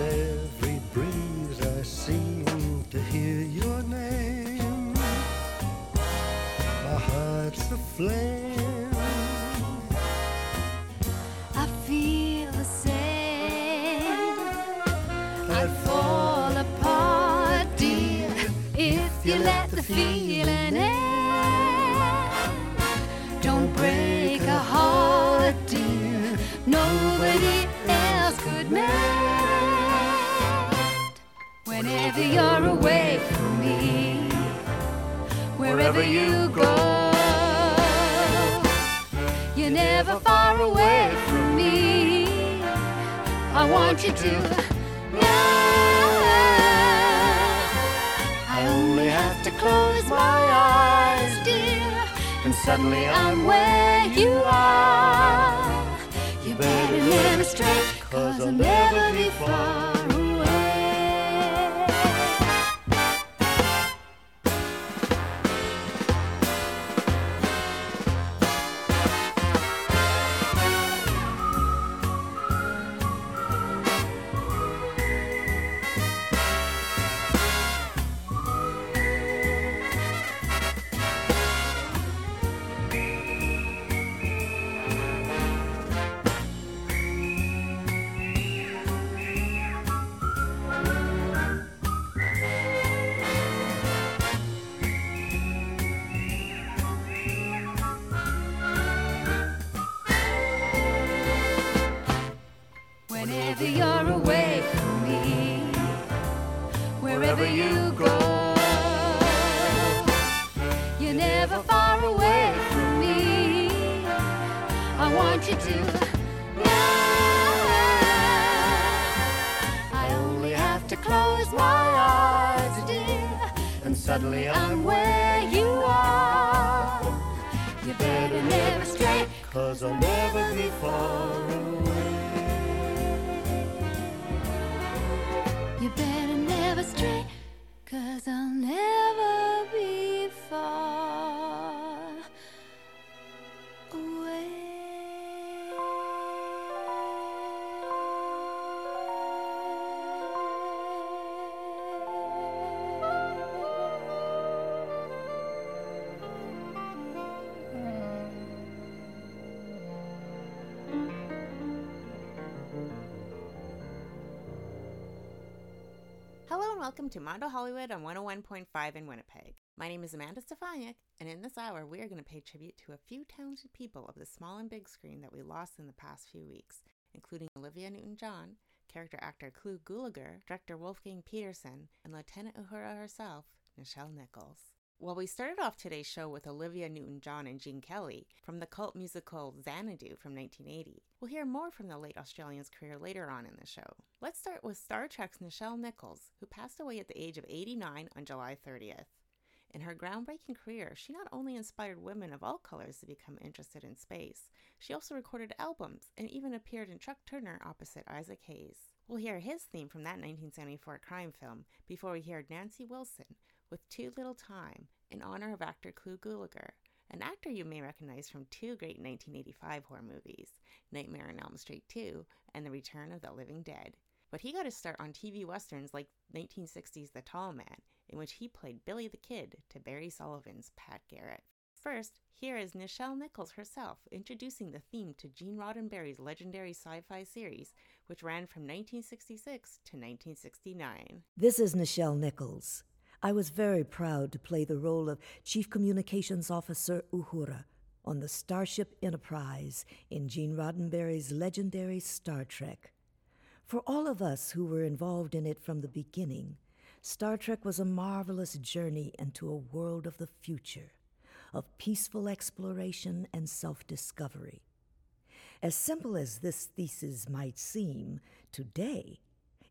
On every breeze, I seem to hear your name. My heart's aflame. I feel the same. I'd fall apart, dear, if you let the feeling Whenever you're away from me, wherever you go. You're never far away from me. I want you to know. I only have to close my eyes, dear, and suddenly I'm where you are. You better never stray, cause I'll never be far You're away from me, wherever you go, you're never far away from me. I want you to know. I only have to close my eyes, dear, and suddenly I'm where you are. You better never stray, Cause I'll never be far away. To Mondo Hollywood on 101.5 in Winnipeg. My name is Amanda Stefaniak, and in this hour, we are going to pay tribute to a few talented people of the small and big screen that we lost in the past few weeks, including Olivia Newton John, character actor Clu Gulager, director Wolfgang Petersen, and Lieutenant Uhura herself, Nichelle Nichols. Well, we started off today's show with Olivia Newton John and Gene Kelly from the cult musical Xanadu from 1980. We'll hear more from the late Australian's career later on in the show. Let's start with Star Trek's Nichelle Nichols, who passed away at the age of 89 on July 30th. In her groundbreaking career, she not only inspired women of all colors to become interested in space, she also recorded albums and even appeared in Truck Turner opposite Isaac Hayes. We'll hear his theme from that 1974 crime film before we hear Nancy Wilson with Too Little Time in honor of actor Clu Gulager, an actor you may recognize from two great 1985 horror movies, Nightmare on Elm Street 2 and The Return of the Living Dead. But he got his start on TV westerns like 1960's The Tall Man in which he played Billy the Kid to Barry Sullivan's Pat Garrett. First, here is Nichelle Nichols herself introducing the theme to Gene Roddenberry's legendary sci fi series, which ran from 1966 to 1969. This is Nichelle Nichols. I was very proud to play the role of Chief Communications Officer Uhura on the Starship Enterprise in Gene Roddenberry's legendary Star Trek. For all of us who were involved in it from the beginning, Star Trek was a marvelous journey into a world of the future, of peaceful exploration and self discovery. As simple as this thesis might seem, today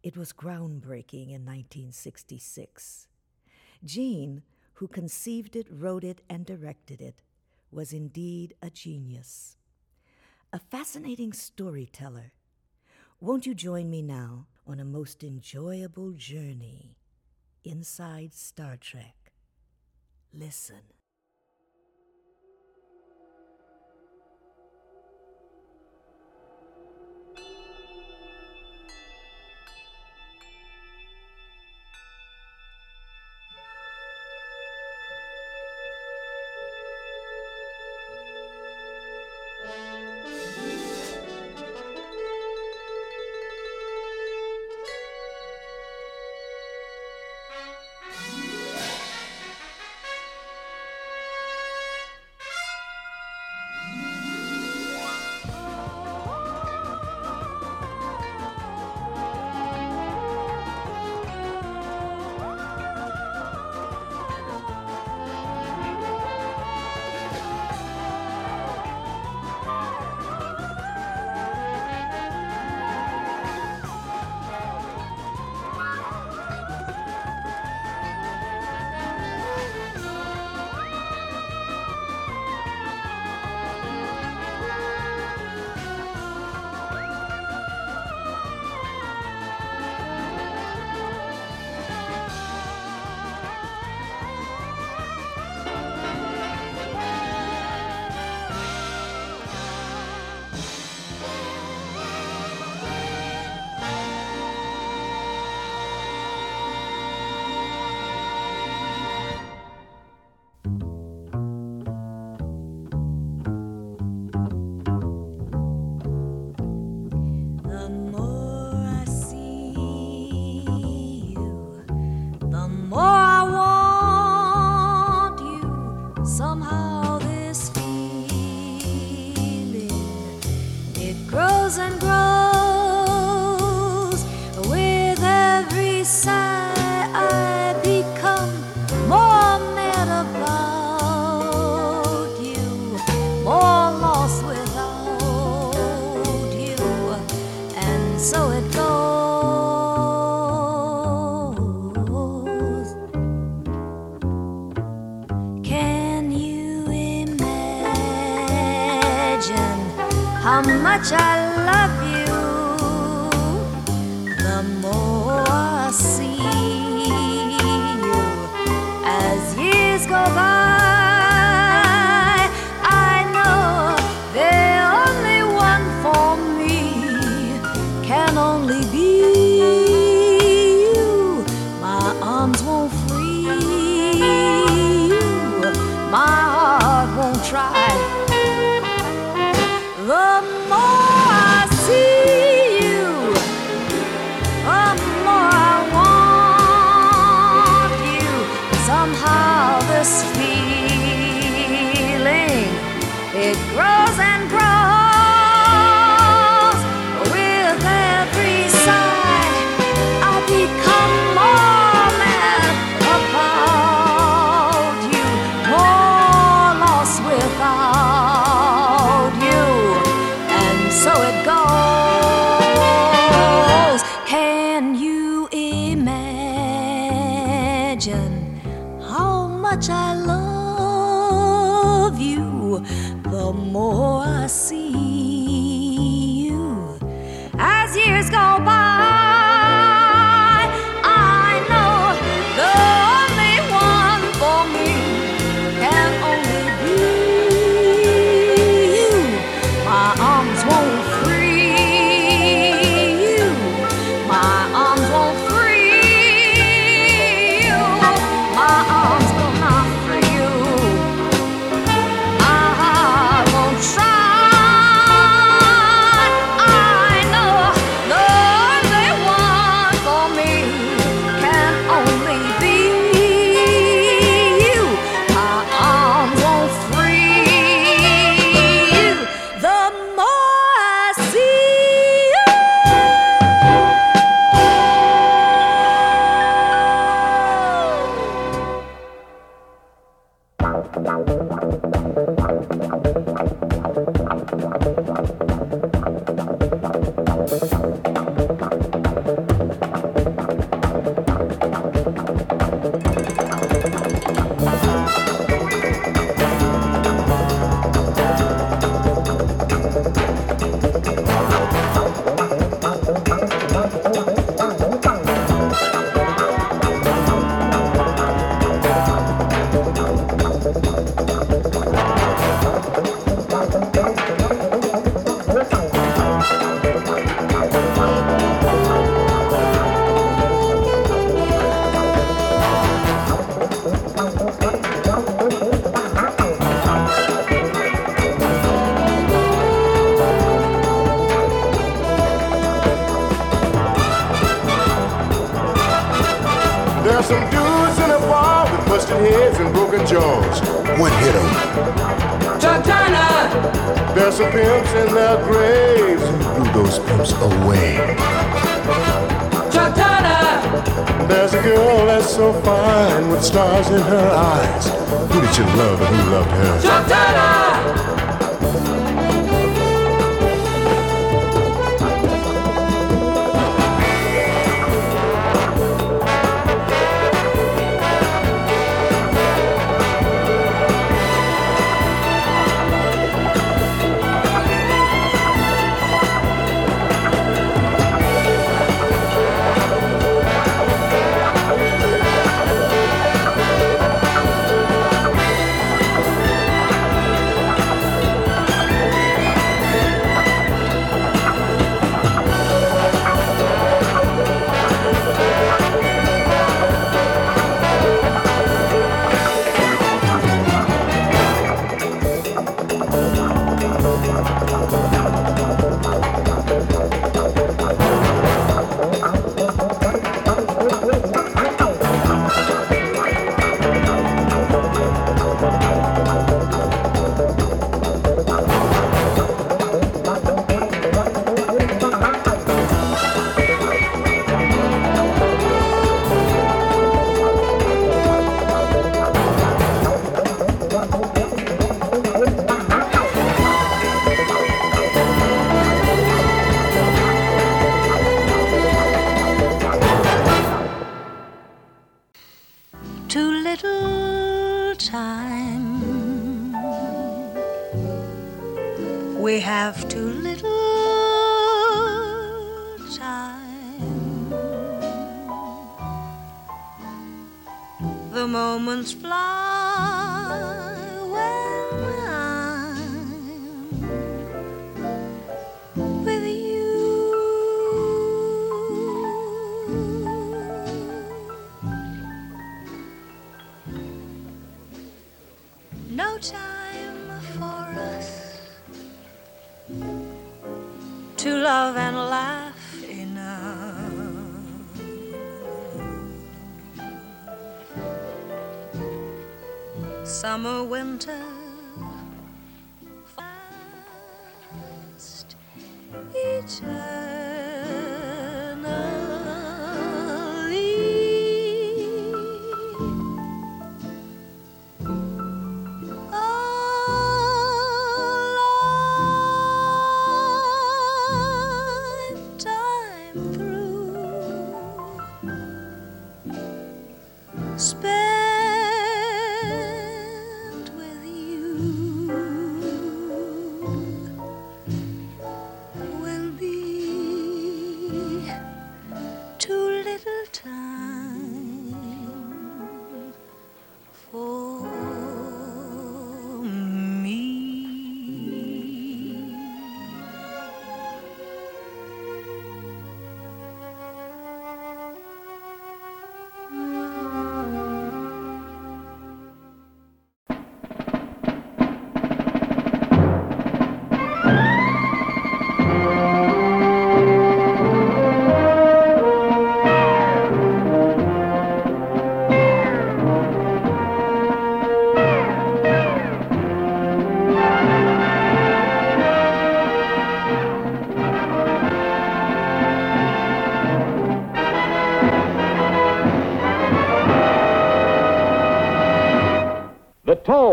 it was groundbreaking in 1966. Gene, who conceived it, wrote it, and directed it, was indeed a genius. A fascinating storyteller. Won't you join me now on a most enjoyable journey inside Star Trek? Listen. How much I love stars in her eyes. Who did she love and who loved her? time for us to love and laugh enough. Summer, winter, fast each.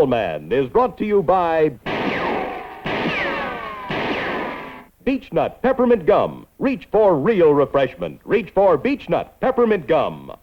Man is brought to you by Beechnut Peppermint Gum. Reach for real refreshment. Reach for Beechnut Peppermint Gum.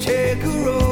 Take a road.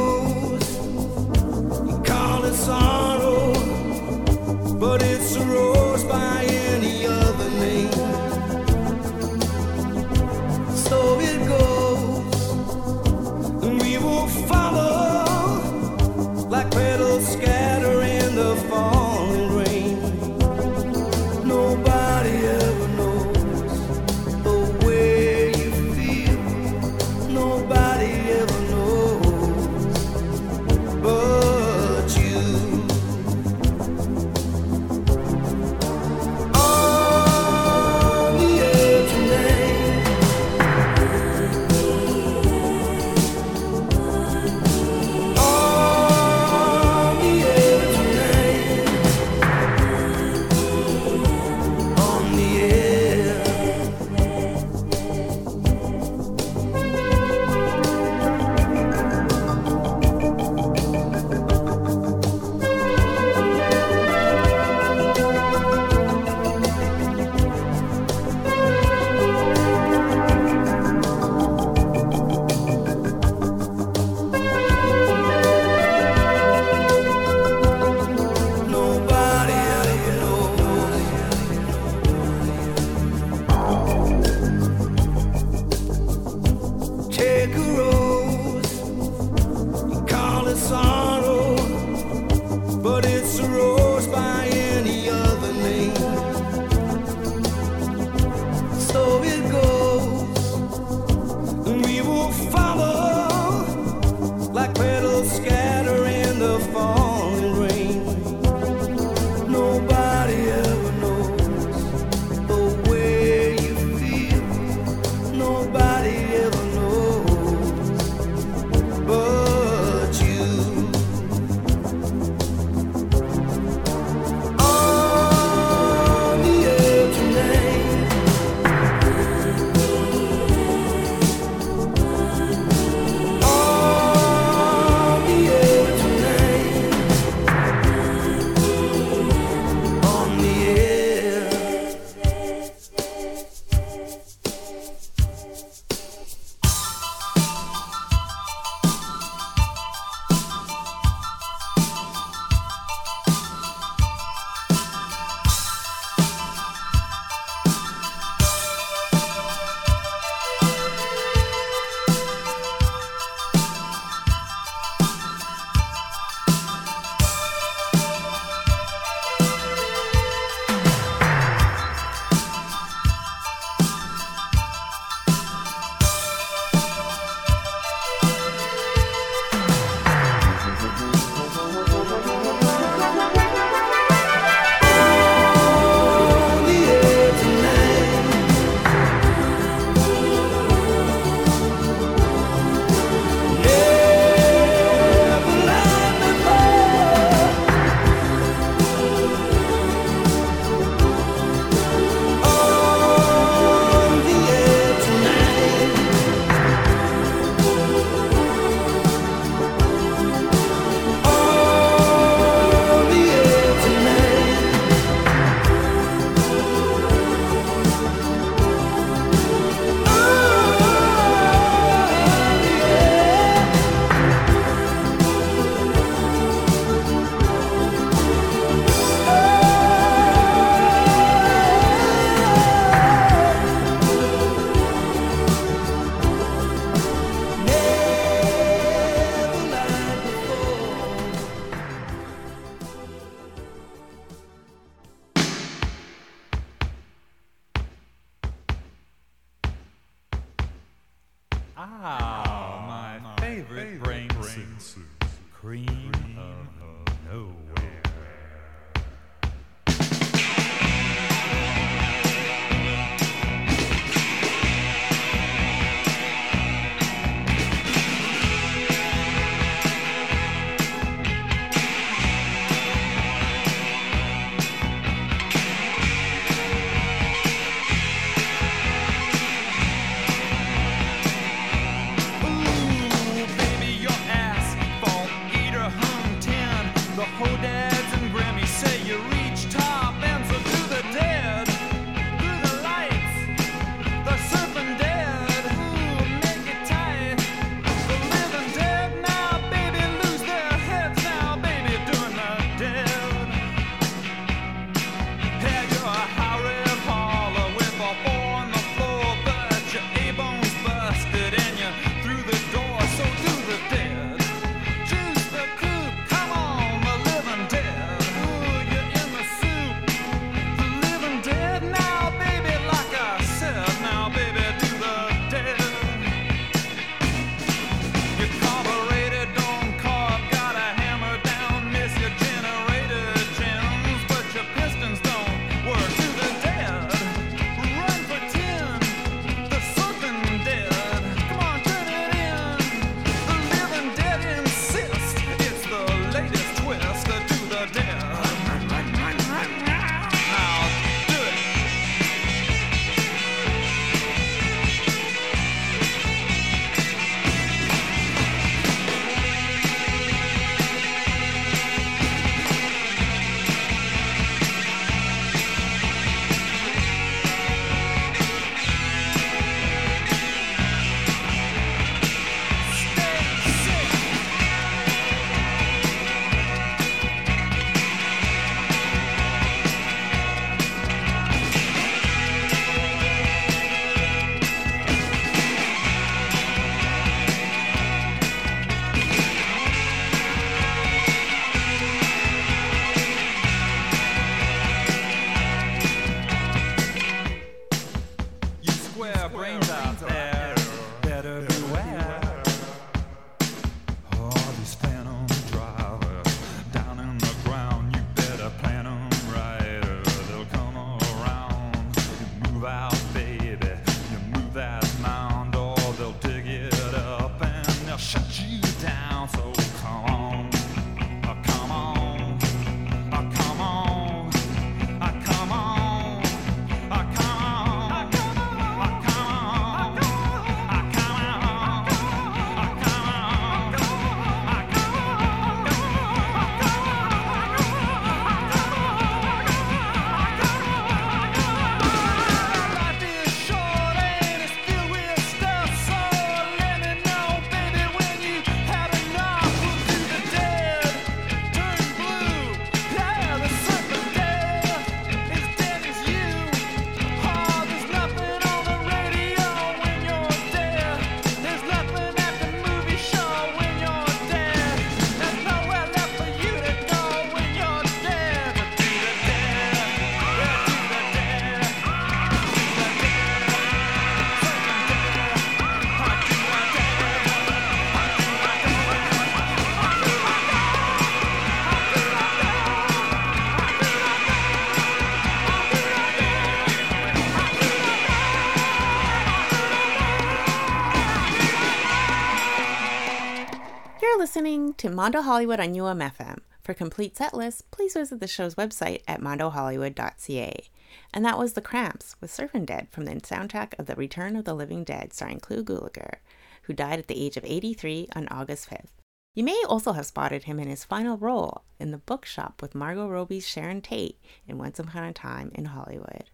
Mondo Hollywood on UMFM. For complete set lists, please visit the show's website at mondohollywood.ca. And that was The Cramps with Surfin' Dead from the soundtrack of The Return of the Living Dead, starring Clu Gulager, who died at the age of 83 on August 5th. You may also have spotted him in his final role in The Bookshop with Margot Robbie's Sharon Tate in Once Upon a Time in Hollywood.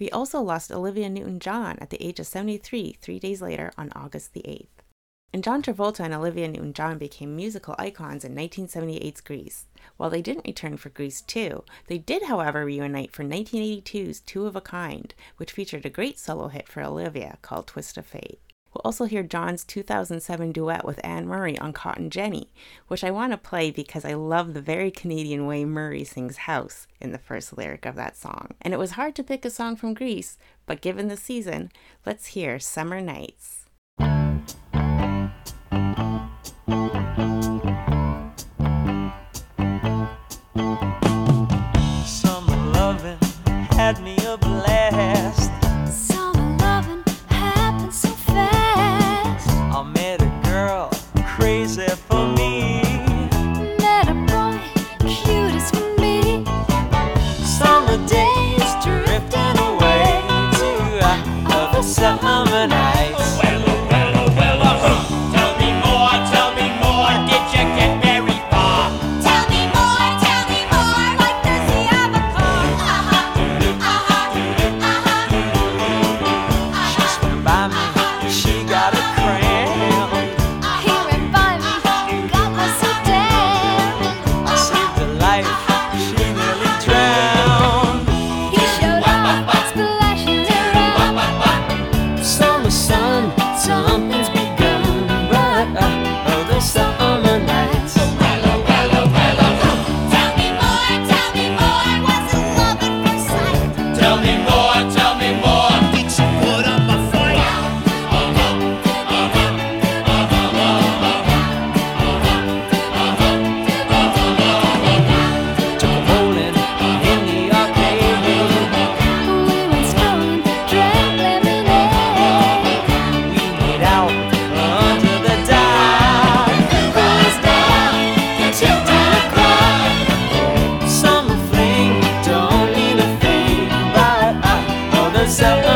We also lost Olivia Newton John at the age of 73 three days later on August the 8th. And John Travolta and Olivia Newton John became musical icons in 1978's Grease. While they didn't return for Grease 2, they did, however, reunite for 1982's Two of a Kind, which featured a great solo hit for Olivia called Twist of Fate. We'll also hear John's 2007 duet with Anne Murray on Cotton Jenny, which I want to play because I love the very Canadian way Murray sings house in the first lyric of that song. And it was hard to pick a song from Grease, but given the season, let's hear Summer Nights. Had me uh,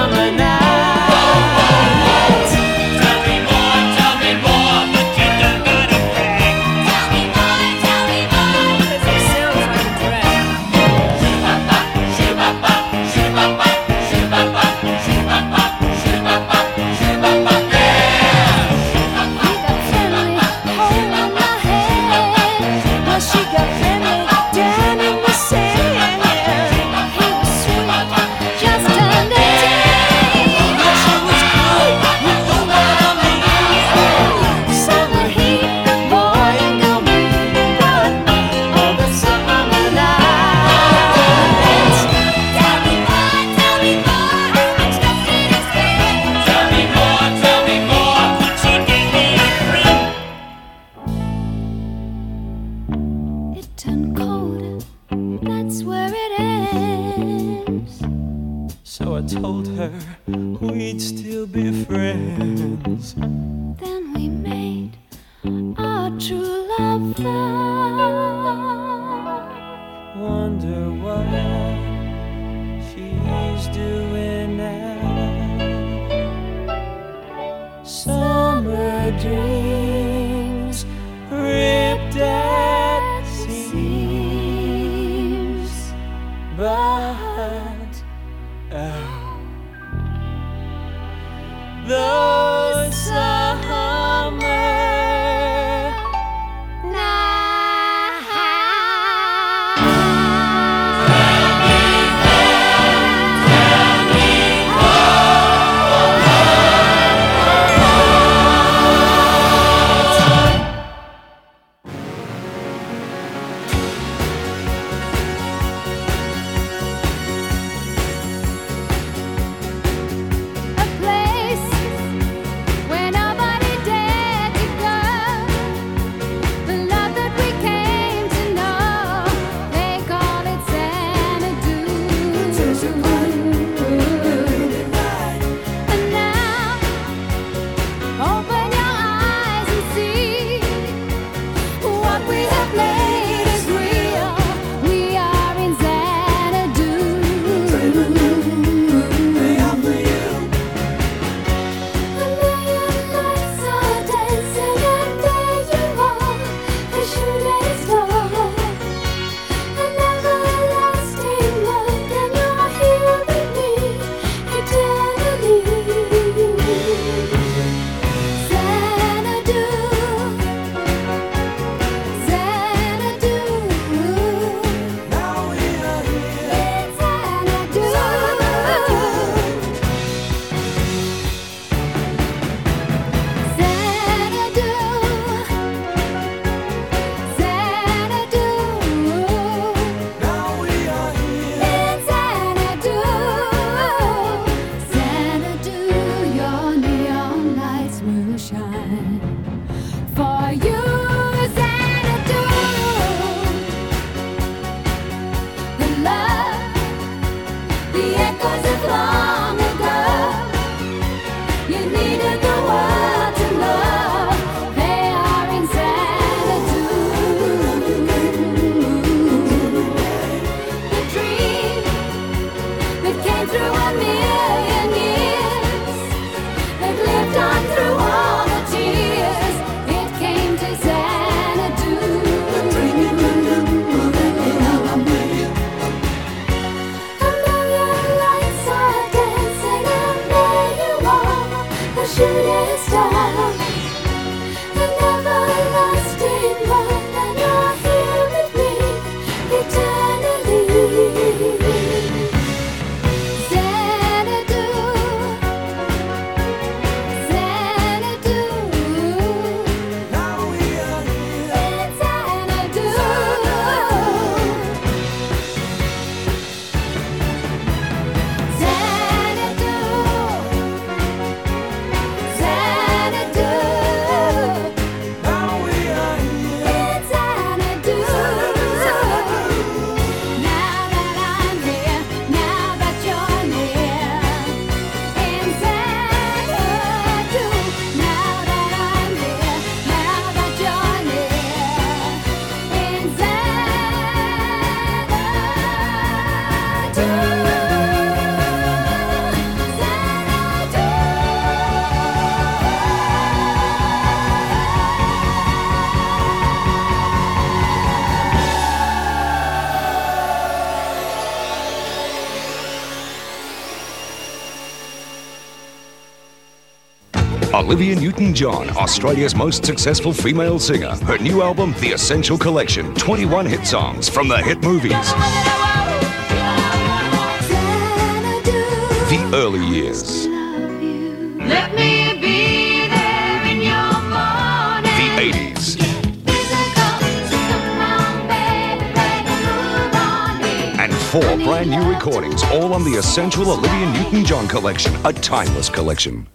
need a girl. Olivia Newton John, Australia's most successful female singer. Her new album, The Essential Collection 21 hit songs from the hit movies. The early years. Let me be there in your morning. The 80s. And four brand new recordings, all on the Essential Olivia Newton John collection, a timeless collection.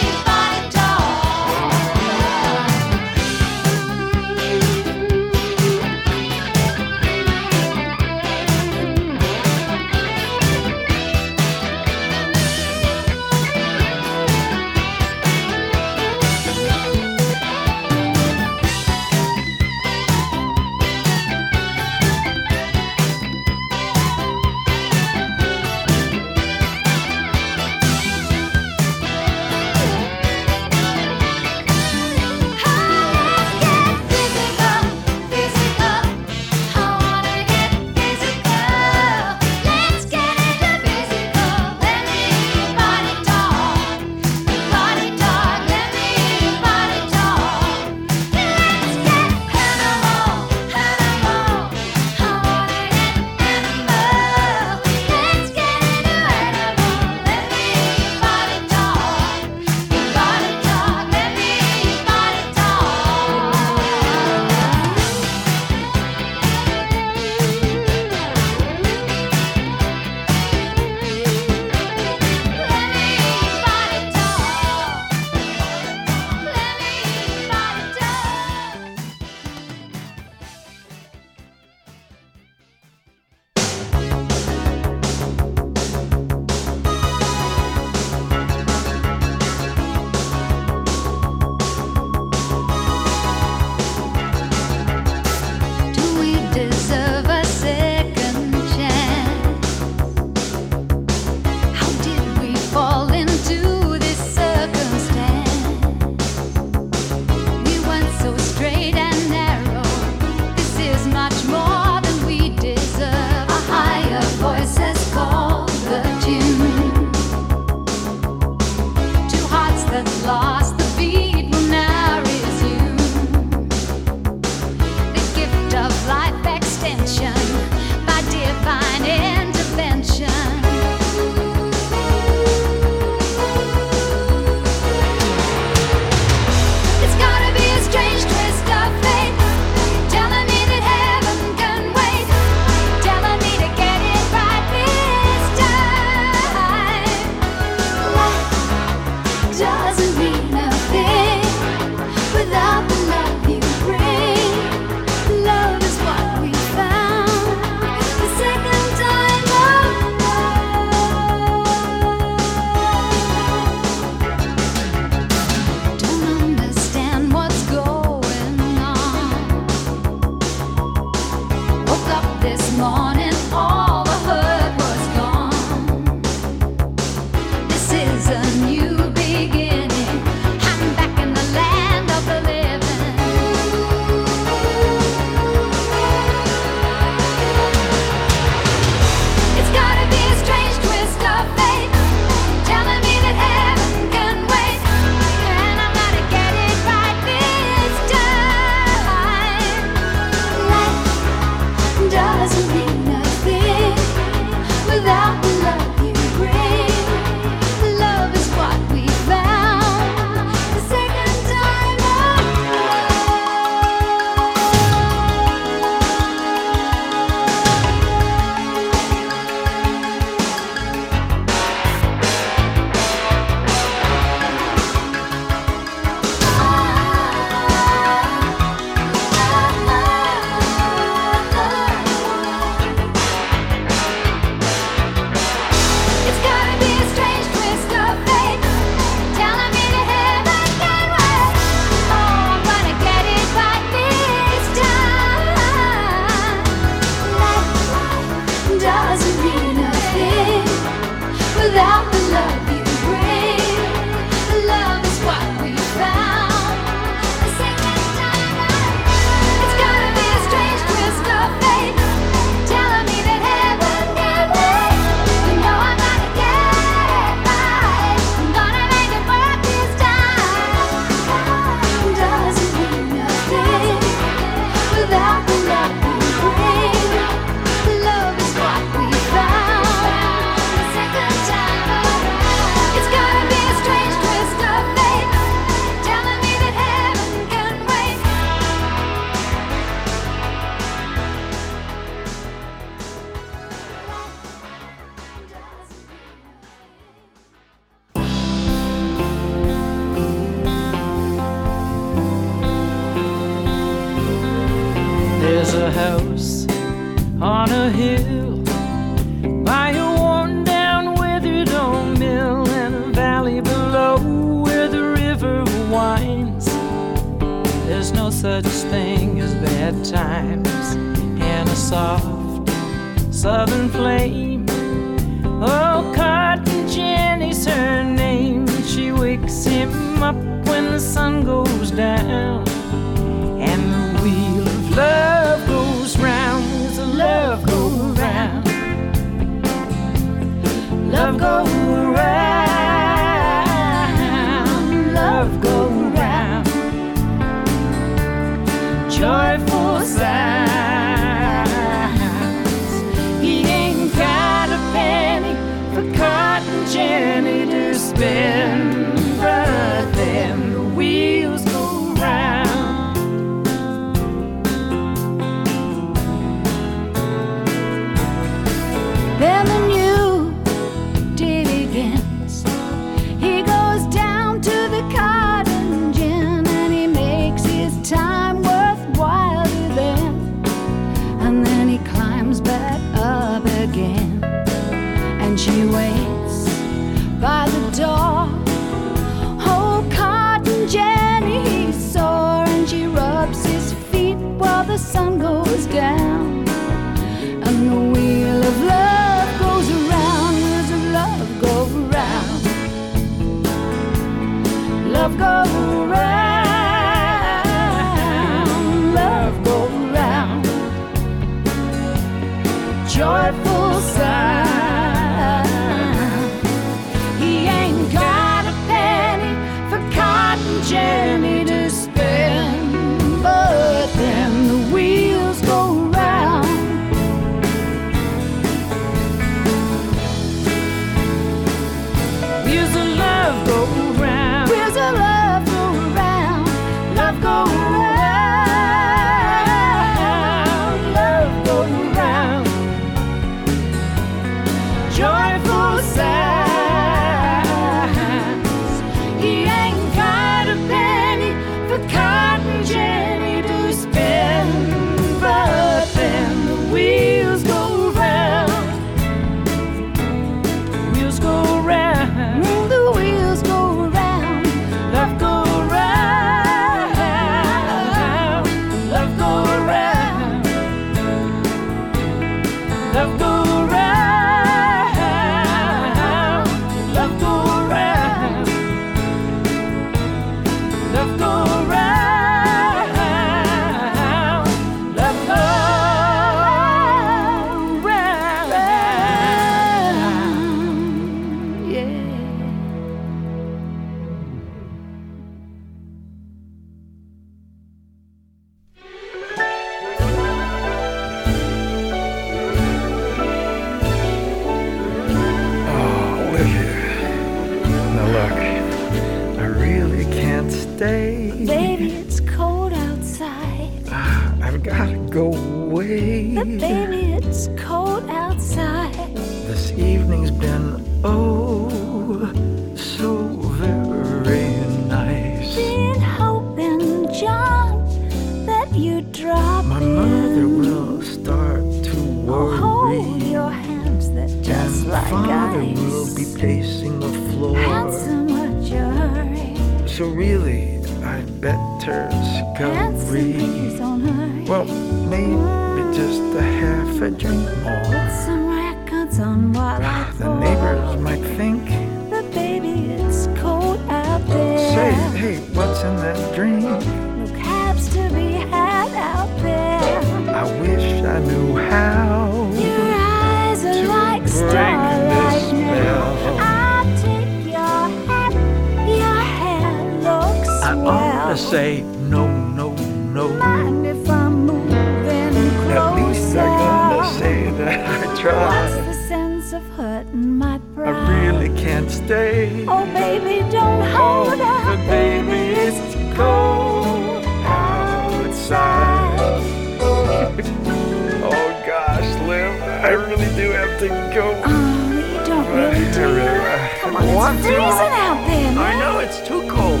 It's freezing out there, I know it's too cold,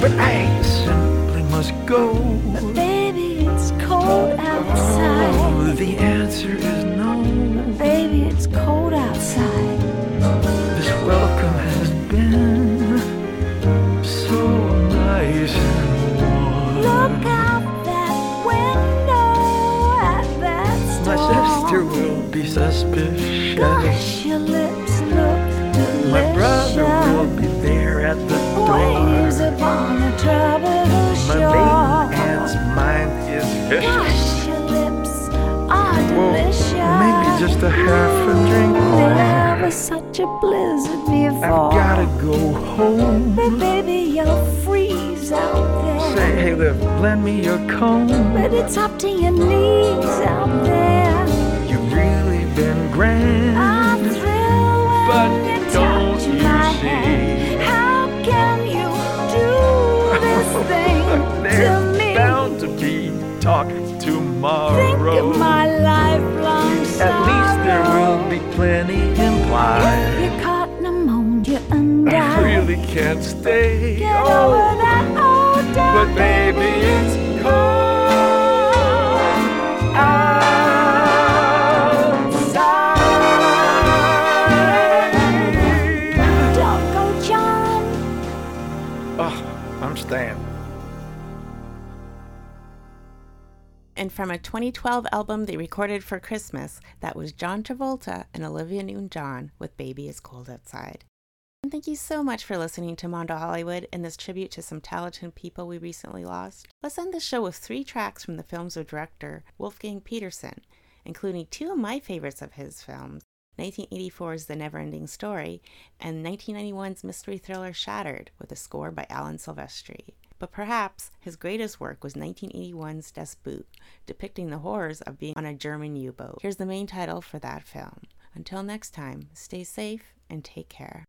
but I simply must go. But baby, it's cold outside. Oh, the answer is no. Baby, it's cold outside. This welcome has been so nice and warm. Look out that window at that My sister will be suspicious. Gosh, brother will be there at the Waves door. upon a My shore. maiden aunt's mind is vicious. Gosh, your lips are Well, delicious. maybe just a half a drink more. Never such a blizzard before. I've gotta go home. But baby, you'll freeze out there. Say, hey, Liv, lend me your comb. But it's up to your knees out there. Implied. You caught pneumonia and I really can't stay. Get Oh, over that old doubt, but baby, it's from a 2012 album they recorded for Christmas, that was John Travolta and Olivia Newton John with Baby Is Cold Outside. And thank you so much for listening to Mondo Hollywood and this tribute to some talented people we recently lost. Let's end the show with three tracks from the films of director Wolfgang Petersen, including two of my favorites of his films 1984's The Neverending Story and 1991's mystery thriller Shattered with a score by Alan Silvestri. But perhaps his greatest work was 1981's Das Boot, depicting the horrors of being on a German U boat. Here's the main title for that film. Until next time, stay safe and take care.